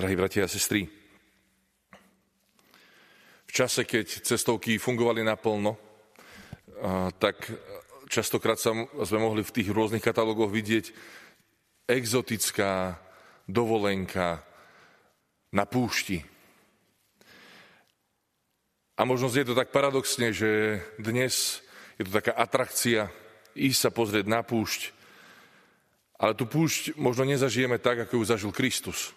Drahí bratia a sestry, v čase, keď cestovky fungovali naplno, tak častokrát sa sme mohli v tých rôznych katalógoch vidieť exotická dovolenka na púšti. A možno je to tak paradoxne, že dnes je to taká atrakcia ísť sa pozrieť na púšť, ale tú púšť možno nezažijeme tak, ako ju zažil Kristus.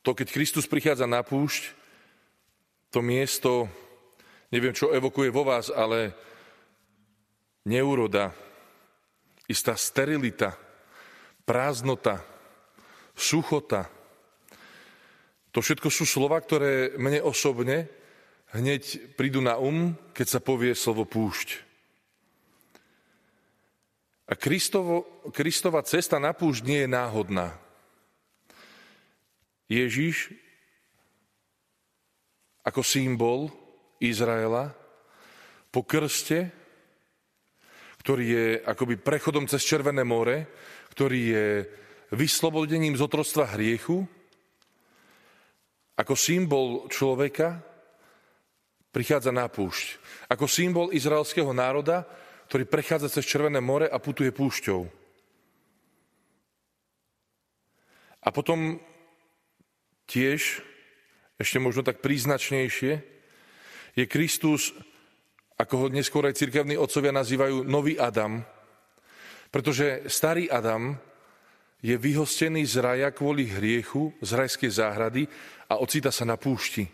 To, keď Kristus prichádza na púšť, to miesto, neviem, čo evokuje vo vás, ale neuroda, istá sterilita, prázdnota, suchota. To všetko sú slova, ktoré mne osobne hneď prídu na um, keď sa povie slovo púšť. A Kristovo, Kristova cesta na púšť nie je náhodná. Ježiš ako symbol Izraela po krste, ktorý je akoby prechodom cez Červené more, ktorý je vyslobodením z otroctva hriechu, ako symbol človeka prichádza na púšť. Ako symbol izraelského národa, ktorý prechádza cez Červené more a putuje púšťou. A potom tiež, ešte možno tak príznačnejšie, je Kristus, ako ho neskôr aj cirkevní otcovia nazývajú, nový Adam, pretože starý Adam je vyhostený z raja kvôli hriechu, z rajskej záhrady a ocíta sa na púšti.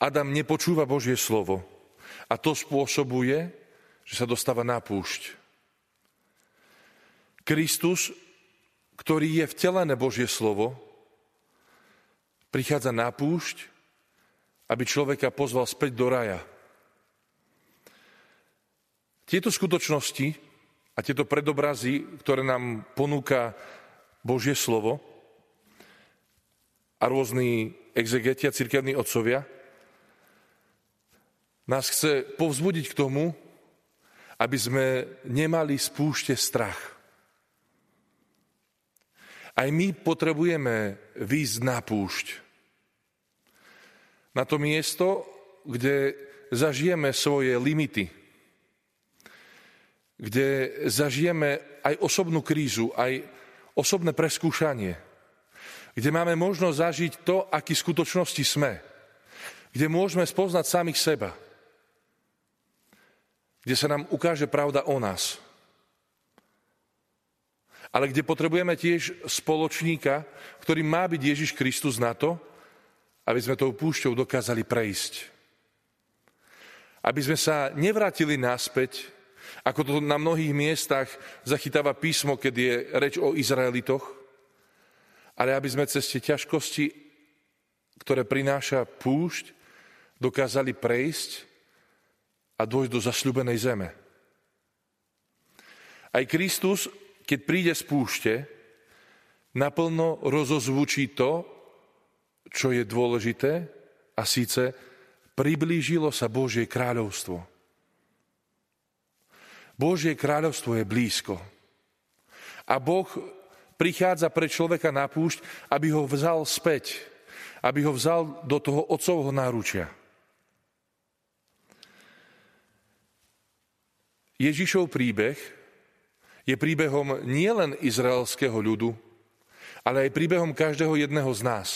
Adam nepočúva Božie slovo a to spôsobuje, že sa dostáva na púšť. Kristus ktorý je vtelené Božie slovo, prichádza na púšť, aby človeka pozval späť do raja. Tieto skutočnosti a tieto predobrazy, ktoré nám ponúka Božie slovo a rôzni exegeti a cirkevní otcovia, nás chce povzbudiť k tomu, aby sme nemali spúšte strach. Aj my potrebujeme výjsť na púšť. Na to miesto, kde zažijeme svoje limity, kde zažijeme aj osobnú krízu, aj osobné preskúšanie, kde máme možnosť zažiť to, aký v skutočnosti sme, kde môžeme spoznať samých seba, kde sa nám ukáže pravda o nás. Ale kde potrebujeme tiež spoločníka, ktorý má byť Ježiš Kristus na to, aby sme tou púšťou dokázali prejsť. Aby sme sa nevrátili naspäť, ako to na mnohých miestach zachytáva písmo, keď je reč o Izraelitoch, ale aby sme cez tie ťažkosti, ktoré prináša púšť, dokázali prejsť a dôjsť do zasľubenej zeme. Aj Kristus keď príde z púšte, naplno rozozvučí to, čo je dôležité, a síce priblížilo sa Božie kráľovstvo. Božie kráľovstvo je blízko. A Boh prichádza pre človeka na púšť, aby ho vzal späť, aby ho vzal do toho otcovho náručia. Ježišov príbeh je príbehom nielen izraelského ľudu, ale aj príbehom každého jedného z nás.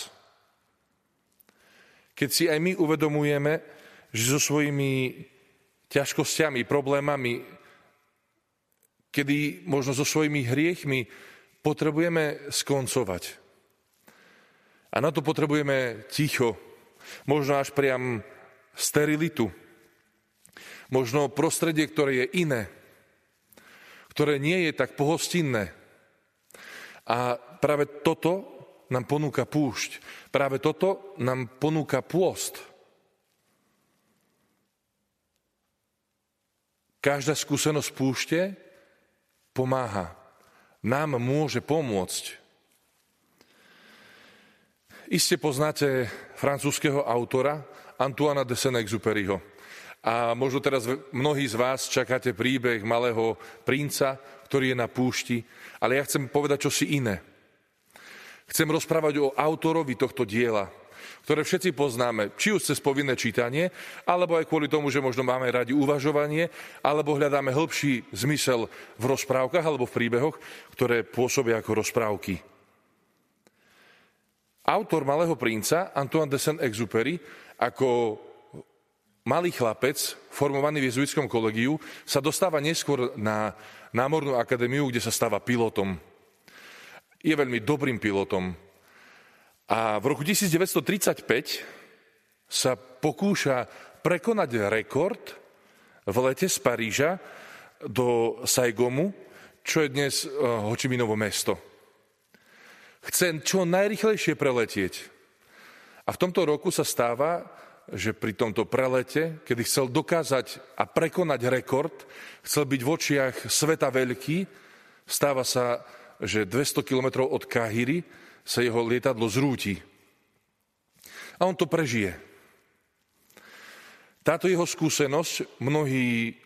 Keď si aj my uvedomujeme, že so svojimi ťažkosťami, problémami, kedy možno so svojimi hriechmi potrebujeme skoncovať. A na to potrebujeme ticho, možno až priam sterilitu, možno prostredie, ktoré je iné, ktoré nie je tak pohostinné. A práve toto nám ponúka púšť. Práve toto nám ponúka pôst. Každá skúsenosť púšte pomáha. Nám môže pomôcť. Iste poznáte francúzského autora Antoana de Saint-Exupéryho. A možno teraz mnohí z vás čakáte príbeh malého princa, ktorý je na púšti, ale ja chcem povedať čosi iné. Chcem rozprávať o autorovi tohto diela, ktoré všetci poznáme, či už cez povinné čítanie, alebo aj kvôli tomu, že možno máme radi uvažovanie, alebo hľadáme hĺbší zmysel v rozprávkach alebo v príbehoch, ktoré pôsobia ako rozprávky. Autor Malého princa, Antoine de Saint-Exupéry, ako malý chlapec, formovaný v jezuitskom kolegiu, sa dostáva neskôr na námornú akadémiu, kde sa stáva pilotom. Je veľmi dobrým pilotom. A v roku 1935 sa pokúša prekonať rekord v lete z Paríža do Saigomu, čo je dnes eh, Hočiminovo mesto. Chce čo najrychlejšie preletieť. A v tomto roku sa stáva, že pri tomto prelete, kedy chcel dokázať a prekonať rekord, chcel byť v očiach sveta veľký, stáva sa, že 200 kilometrov od Kahiry sa jeho lietadlo zrúti. A on to prežije. Táto jeho skúsenosť mnohí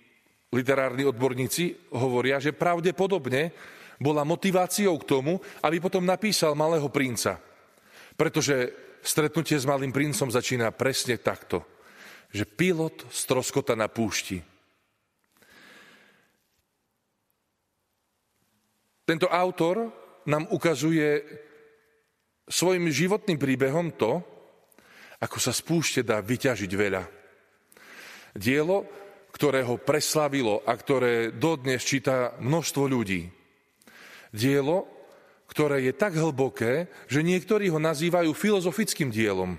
literárni odborníci hovoria, že pravdepodobne bola motiváciou k tomu, aby potom napísal Malého princa. Pretože stretnutie s Malým princom začína presne takto, že pilot stroskota na púšti. Tento autor nám ukazuje svojim životným príbehom to, ako sa z púšte dá vyťažiť veľa. Dielo, ktoré ho preslavilo a ktoré dodnes číta množstvo ľudí. Dielo, ktoré je tak hlboké, že niektorí ho nazývajú filozofickým dielom.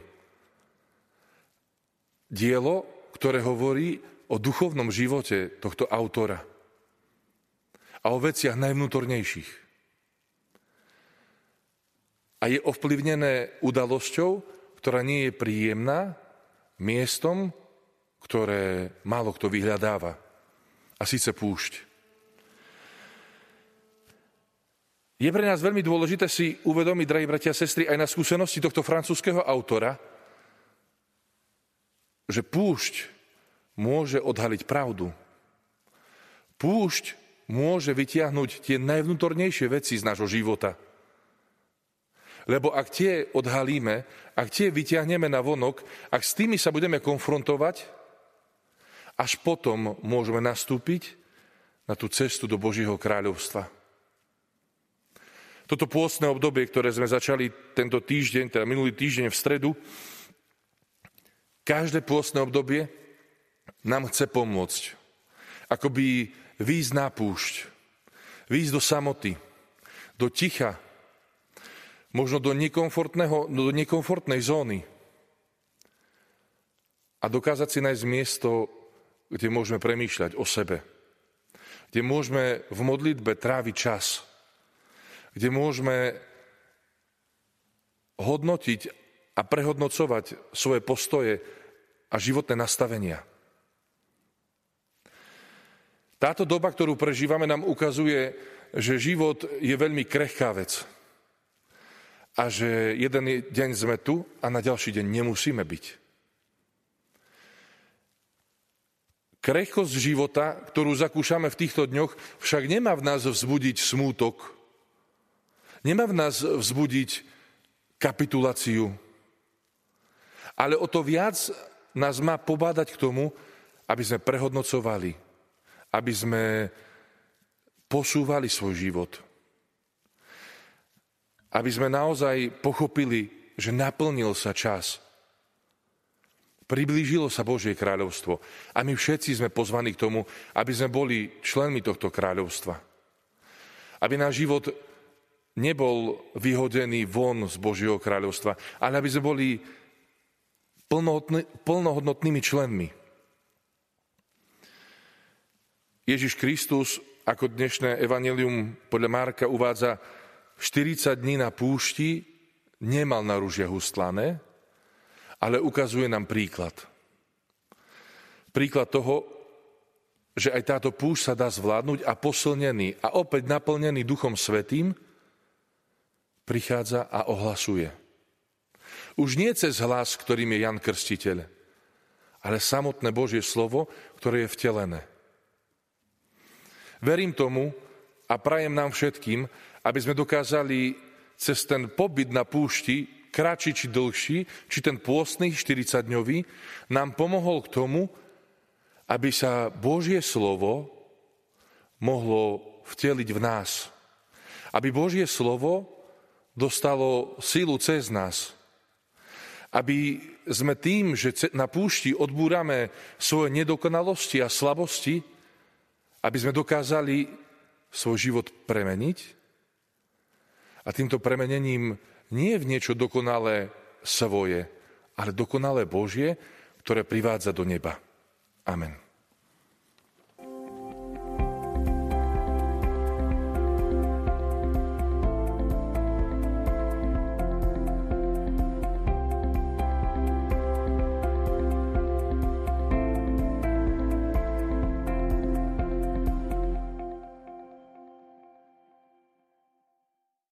Dielo, ktoré hovorí o duchovnom živote tohto autora a o veciach najvnútornejších. A je ovplyvnené udalosťou, ktorá nie je príjemná, miestom, ktoré málo kto vyhľadáva. A síce púšť. Je pre nás veľmi dôležité si uvedomiť, drahí bratia a sestry, aj na skúsenosti tohto francúzského autora, že púšť môže odhaliť pravdu. Púšť môže vytiahnuť tie najvnútornejšie veci z nášho života. Lebo ak tie odhalíme, ak tie vytiahneme na vonok, ak s tými sa budeme konfrontovať, až potom môžeme nastúpiť na tú cestu do Božího kráľovstva. Toto pôstne obdobie, ktoré sme začali tento týždeň, teda minulý týždeň v stredu, každé pôstne obdobie nám chce pomôcť. Akoby výjsť na púšť, výjsť do samoty, do ticha, možno do, do nekomfortnej zóny a dokázať si nájsť miesto, kde môžeme premýšľať o sebe, kde môžeme v modlitbe tráviť čas – kde môžeme hodnotiť a prehodnocovať svoje postoje a životné nastavenia. Táto doba, ktorú prežívame, nám ukazuje, že život je veľmi krehká vec. A že jeden deň sme tu a na ďalší deň nemusíme byť. Krehkosť života, ktorú zakúšame v týchto dňoch, však nemá v nás vzbudiť smútok, Nemá v nás vzbudiť kapituláciu, ale o to viac nás má pobádať k tomu, aby sme prehodnocovali, aby sme posúvali svoj život. Aby sme naozaj pochopili, že naplnil sa čas. Priblížilo sa Božie kráľovstvo. A my všetci sme pozvaní k tomu, aby sme boli členmi tohto kráľovstva. Aby náš život nebol vyhodený von z Božieho kráľovstva, ale aby sme boli plnohodnotnými členmi. Ježiš Kristus, ako dnešné evanelium podľa Marka uvádza, 40 dní na púšti nemal na rúžia hustlané, ale ukazuje nám príklad. Príklad toho, že aj táto púšť sa dá zvládnuť a posilnený a opäť naplnený Duchom Svetým, prichádza a ohlasuje. Už nie cez hlas, ktorým je Jan Krstiteľ, ale samotné Božie slovo, ktoré je vtelené. Verím tomu a prajem nám všetkým, aby sme dokázali cez ten pobyt na púšti, kratší či dlhší, či ten pôstny 40-dňový, nám pomohol k tomu, aby sa Božie slovo mohlo vteliť v nás. Aby Božie slovo dostalo sílu cez nás. Aby sme tým, že na púšti odbúrame svoje nedokonalosti a slabosti, aby sme dokázali svoj život premeniť a týmto premenením nie v niečo dokonalé svoje, ale dokonalé Božie, ktoré privádza do neba. Amen.